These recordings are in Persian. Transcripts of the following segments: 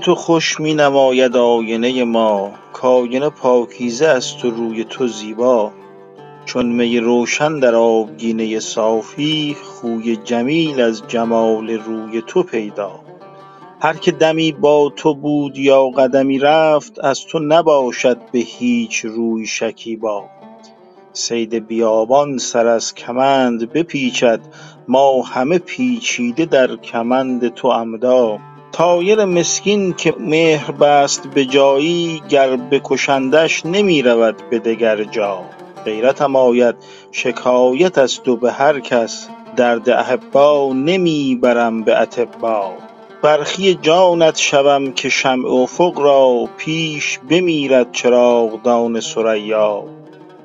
تو خوش می نماید آینه ما. کآینه پاکیزه است و روی تو زیبا. چون می روشن در آبگینه صافی خوی جمیل از جمال روی تو پیدا. هر که دمی با تو بود یا قدمی رفت از تو نباشد به هیچ روی شکیبا. صید بیابان سر از کمند بپیچد ما همه پیچیده در کمند تو عمدا. طایر مسکین که مهر بست به جایی گر بکشندش نمی رود به دگر جا. غیرتم آید شکایت است و به هر کس درد احبا نمی برم به اطبا. فرخی جانت شوم که شمع افق را پیش بمیرد چراغدان ثریا.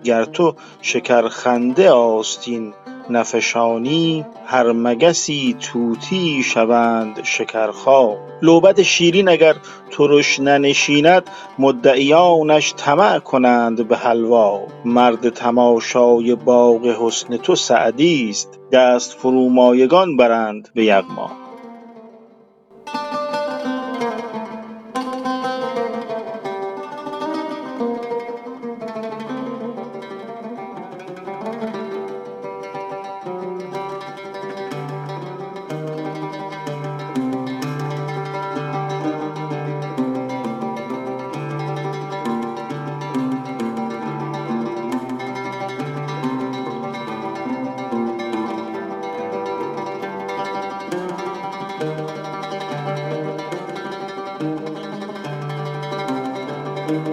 گر تو شکرخنده آستین نفشانی هر مگسی طوطیی شوند شکرخا. لعبت شیرین اگر ترش ننشیند مدعیانش طمع کنند به حلوا. مرد تماشای باغ حسن تو سعدی است دست فرومایگان برند به یغما. Thank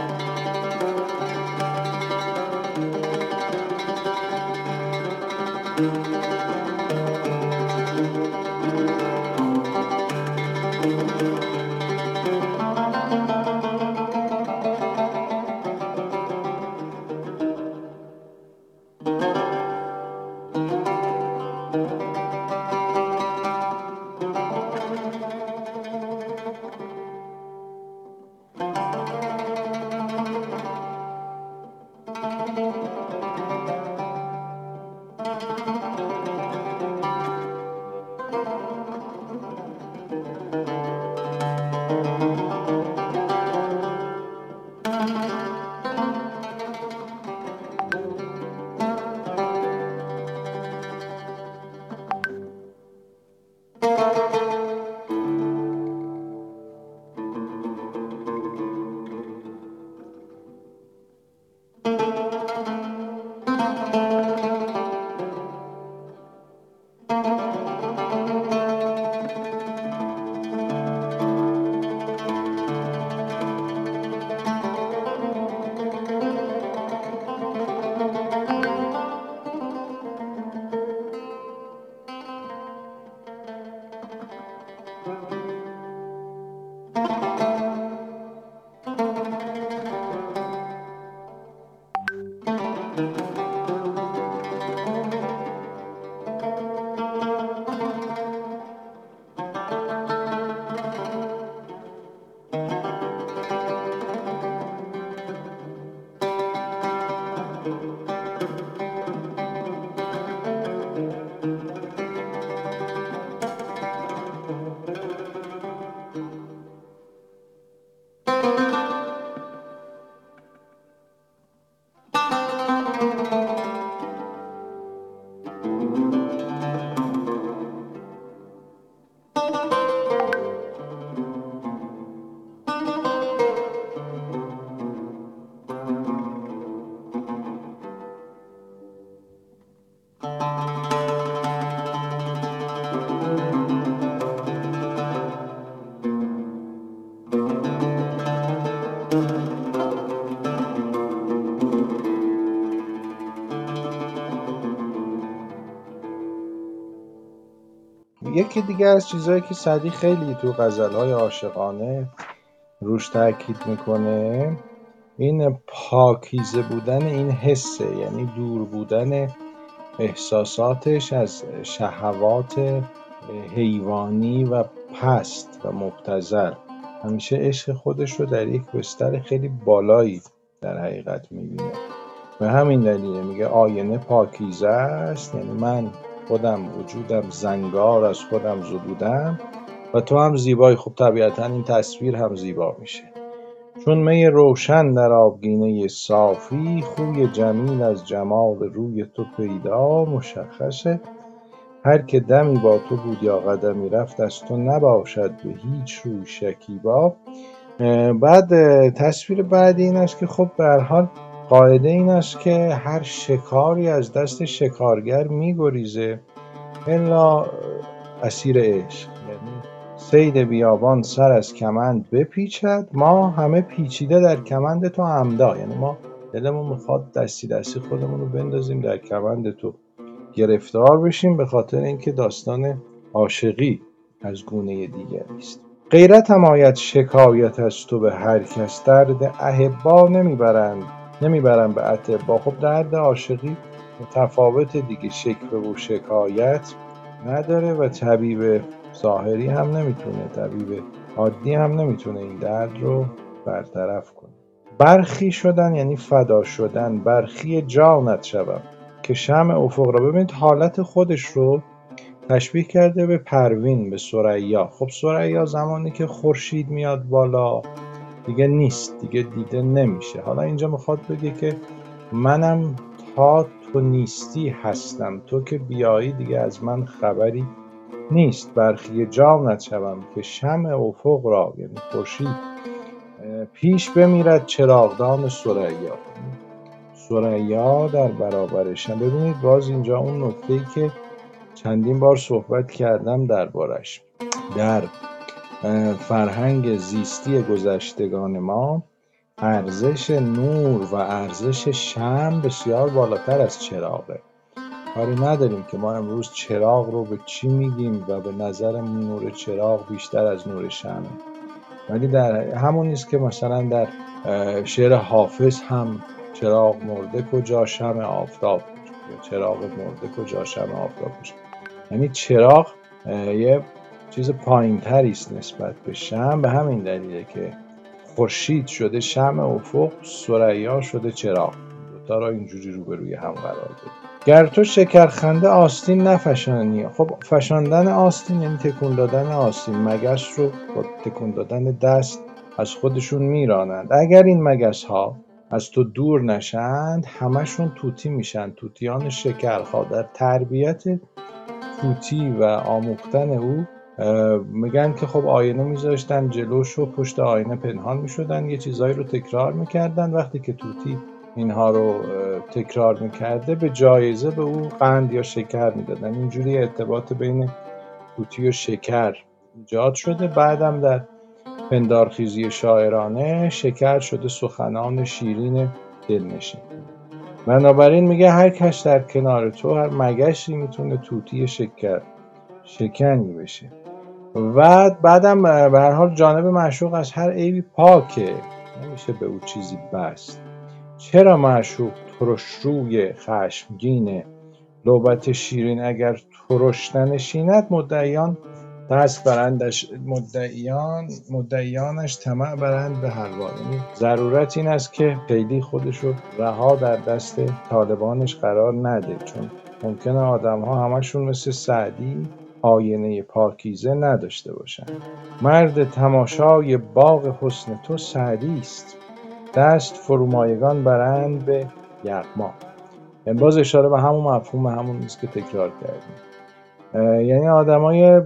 you. یکی دیگه از چیزهایی که سعدی خیلی تو غزلهای عاشقانه روش تاکید می‌کنه این پاکیزه بودن این حسه یعنی دور بودن احساساتش از شهوات حیوانی و پست و مبتزل همیشه عشق خودش رو در یک بستر خیلی بالایی در حقیقت می‌بینه. به همین دلیله میگه آینه پاکیزه است یعنی من خودم وجودم زنگار از خودم زدودم و تو هم زیبایی خب طبیعتا این تصویر هم زیبا میشه. چون می روشن در آبگینه صافی خوی جمیل از جمال روی تو پیدا مشخصه. هر که دمی با تو بود یا قدمی رفت از تو نباشد به هیچ روی شکیبا بعد تصویر بعدی این است که خب به حال قاعده این است که هر شکاری از دست شکارگر میگریزه الا اسیر عشق. یعنی سید بیابان سر از کمند بپیچد ما همه پیچیده در کمند تو عمدا. یعنی ما دلمون می‌خواد دستی دستی خودمون رو بندازیم در کمند تو. گرفتار بشیم به خاطر اینکه داستان عاشقی از گونه دیگری است. غیرت هم آید شکایت از تو به هر کس. درد احبا نمی‌برند. نمی‌برن به اتبا خب درد عاشقی متفاوت دیگه شکوه و شکایت نداره و طبیب ظاهری هم نمی‌تونه طبیب عادی هم نمی‌تونه این درد رو برطرف کنه. برخی شدن یعنی فدا شدن برخی جانت شوم که شم افق را ببینید حالت خودش رو تشبیه کرده به پروین به سریا خب سریا زمانی که خورشید میاد بالا. دیگه نیست دیگه دیده نمیشه. حالا اینجا می‌خواد بگه که منم تا تو نیستی هستم. تو که بیایی دیگه از من خبری نیست. برخی جانت شوم که شم افق را یعنی خورشید پیش بمیرد چراغدان سریا سریا در برابرشم. ببینید باز اینجا اون نکته ای که چندین بار صحبت کردم دربارش. در فرهنگ زیستی گذشتگان ما ارزش نور و ارزش شم بسیار بالاتر از چراغه. کاری نداریم که ما امروز چراغ رو به چی میگیم و به نظرمون نور چراغ بیشتر از نور شمه. ولی در همون نیست که مثلا در شعر حافظ هم چراغ مرده کجا شم آفتاب چراغ مرده کجا شم آفتاب یعنی چراغ یه چیز پایینتری است نسبت به شم به همین دلیله که خورشید شده شم افق سریا شده چراغ. دوتا را اینجوری روبروی هم قرار بده گر تو شکرخنده آستین نفشانی خب فشاندن آستین یعنی تکون دادن آستین. مگس رو با تکون دادن دست از خودشون میرانند. اگر این مگس ها از تو دور نشند همشون توتی میشن. توتیان شکرخا در تربیت توتی و آموختن او میگن که خب آینه میذاشتن جلوش و پشت آینه پنهان می‌شدن یه چیزایی رو تکرار می‌کردن. وقتی که توتی اینها رو تکرار می‌کرده به جایزه به او قند یا شکر می‌دادن. اینجوری ارتباط بین توتی و شکر ایجاد شده. بعدم در پندارخیزی شاعرانه شکر شده سخنان شیرین دلنشین. بنابراین میگه هر کش در کنار تو هر مگشی می‌تونه توتی شکر شکنی بشه. و بعدم به هر حال جانب معشوق از هر عیبی پاکه. نمیشه به او چیزی بست. چرا معشوق روی خشمگینه لوبت شیرین اگر ترش ننشیند مدعیان دست برندش مدعیان مدعیانش طمع برند به حلوا یعنی ضرورت این است که خیلی خودش رو رها در دست طالبانش قرار نده. چون ممکنه آدم ها همشون مثل سعدی آینه پاکیزه نداشته باشند. مرد تماشای باغ حسن تو سعدی است. دست فرومایگان برند به یغما. باز اشاره به همون مفهوم همون نیست که تکرار کردیم. یعنی آدمای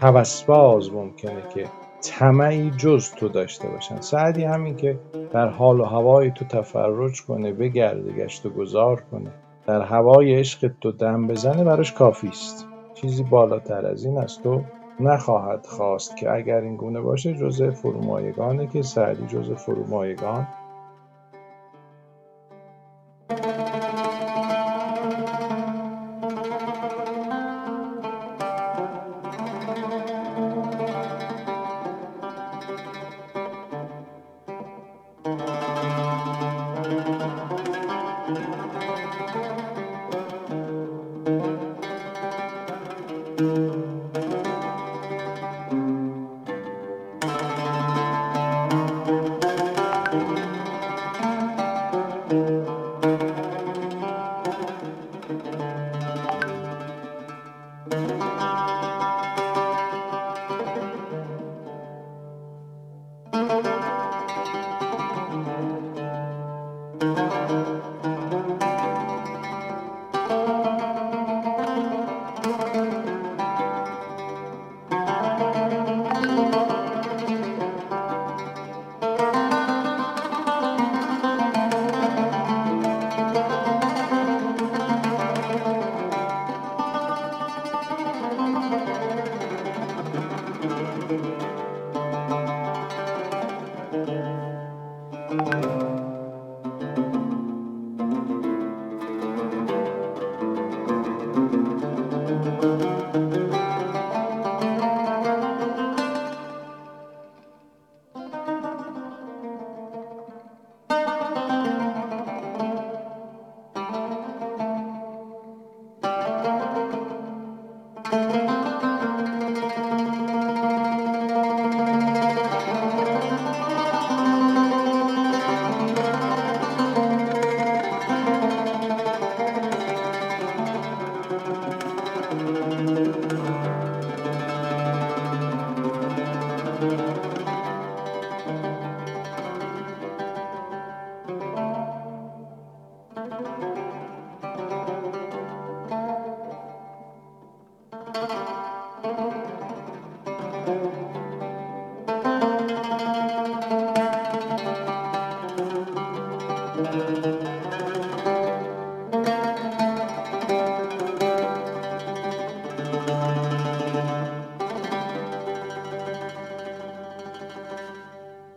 هوسباز ممکنه که طمعی جز تو داشته باشن. سعدی همین که در حال و هوای تو تفرج کنه بگرده گشت و گذار کنه. در هوای عشق تو دم بزنه براش کافی است. چیزی بالاتر از این است و نخواهد خواست که اگر این گونه باشه جزء فرومایگانه که سعدی جزء فرومایگان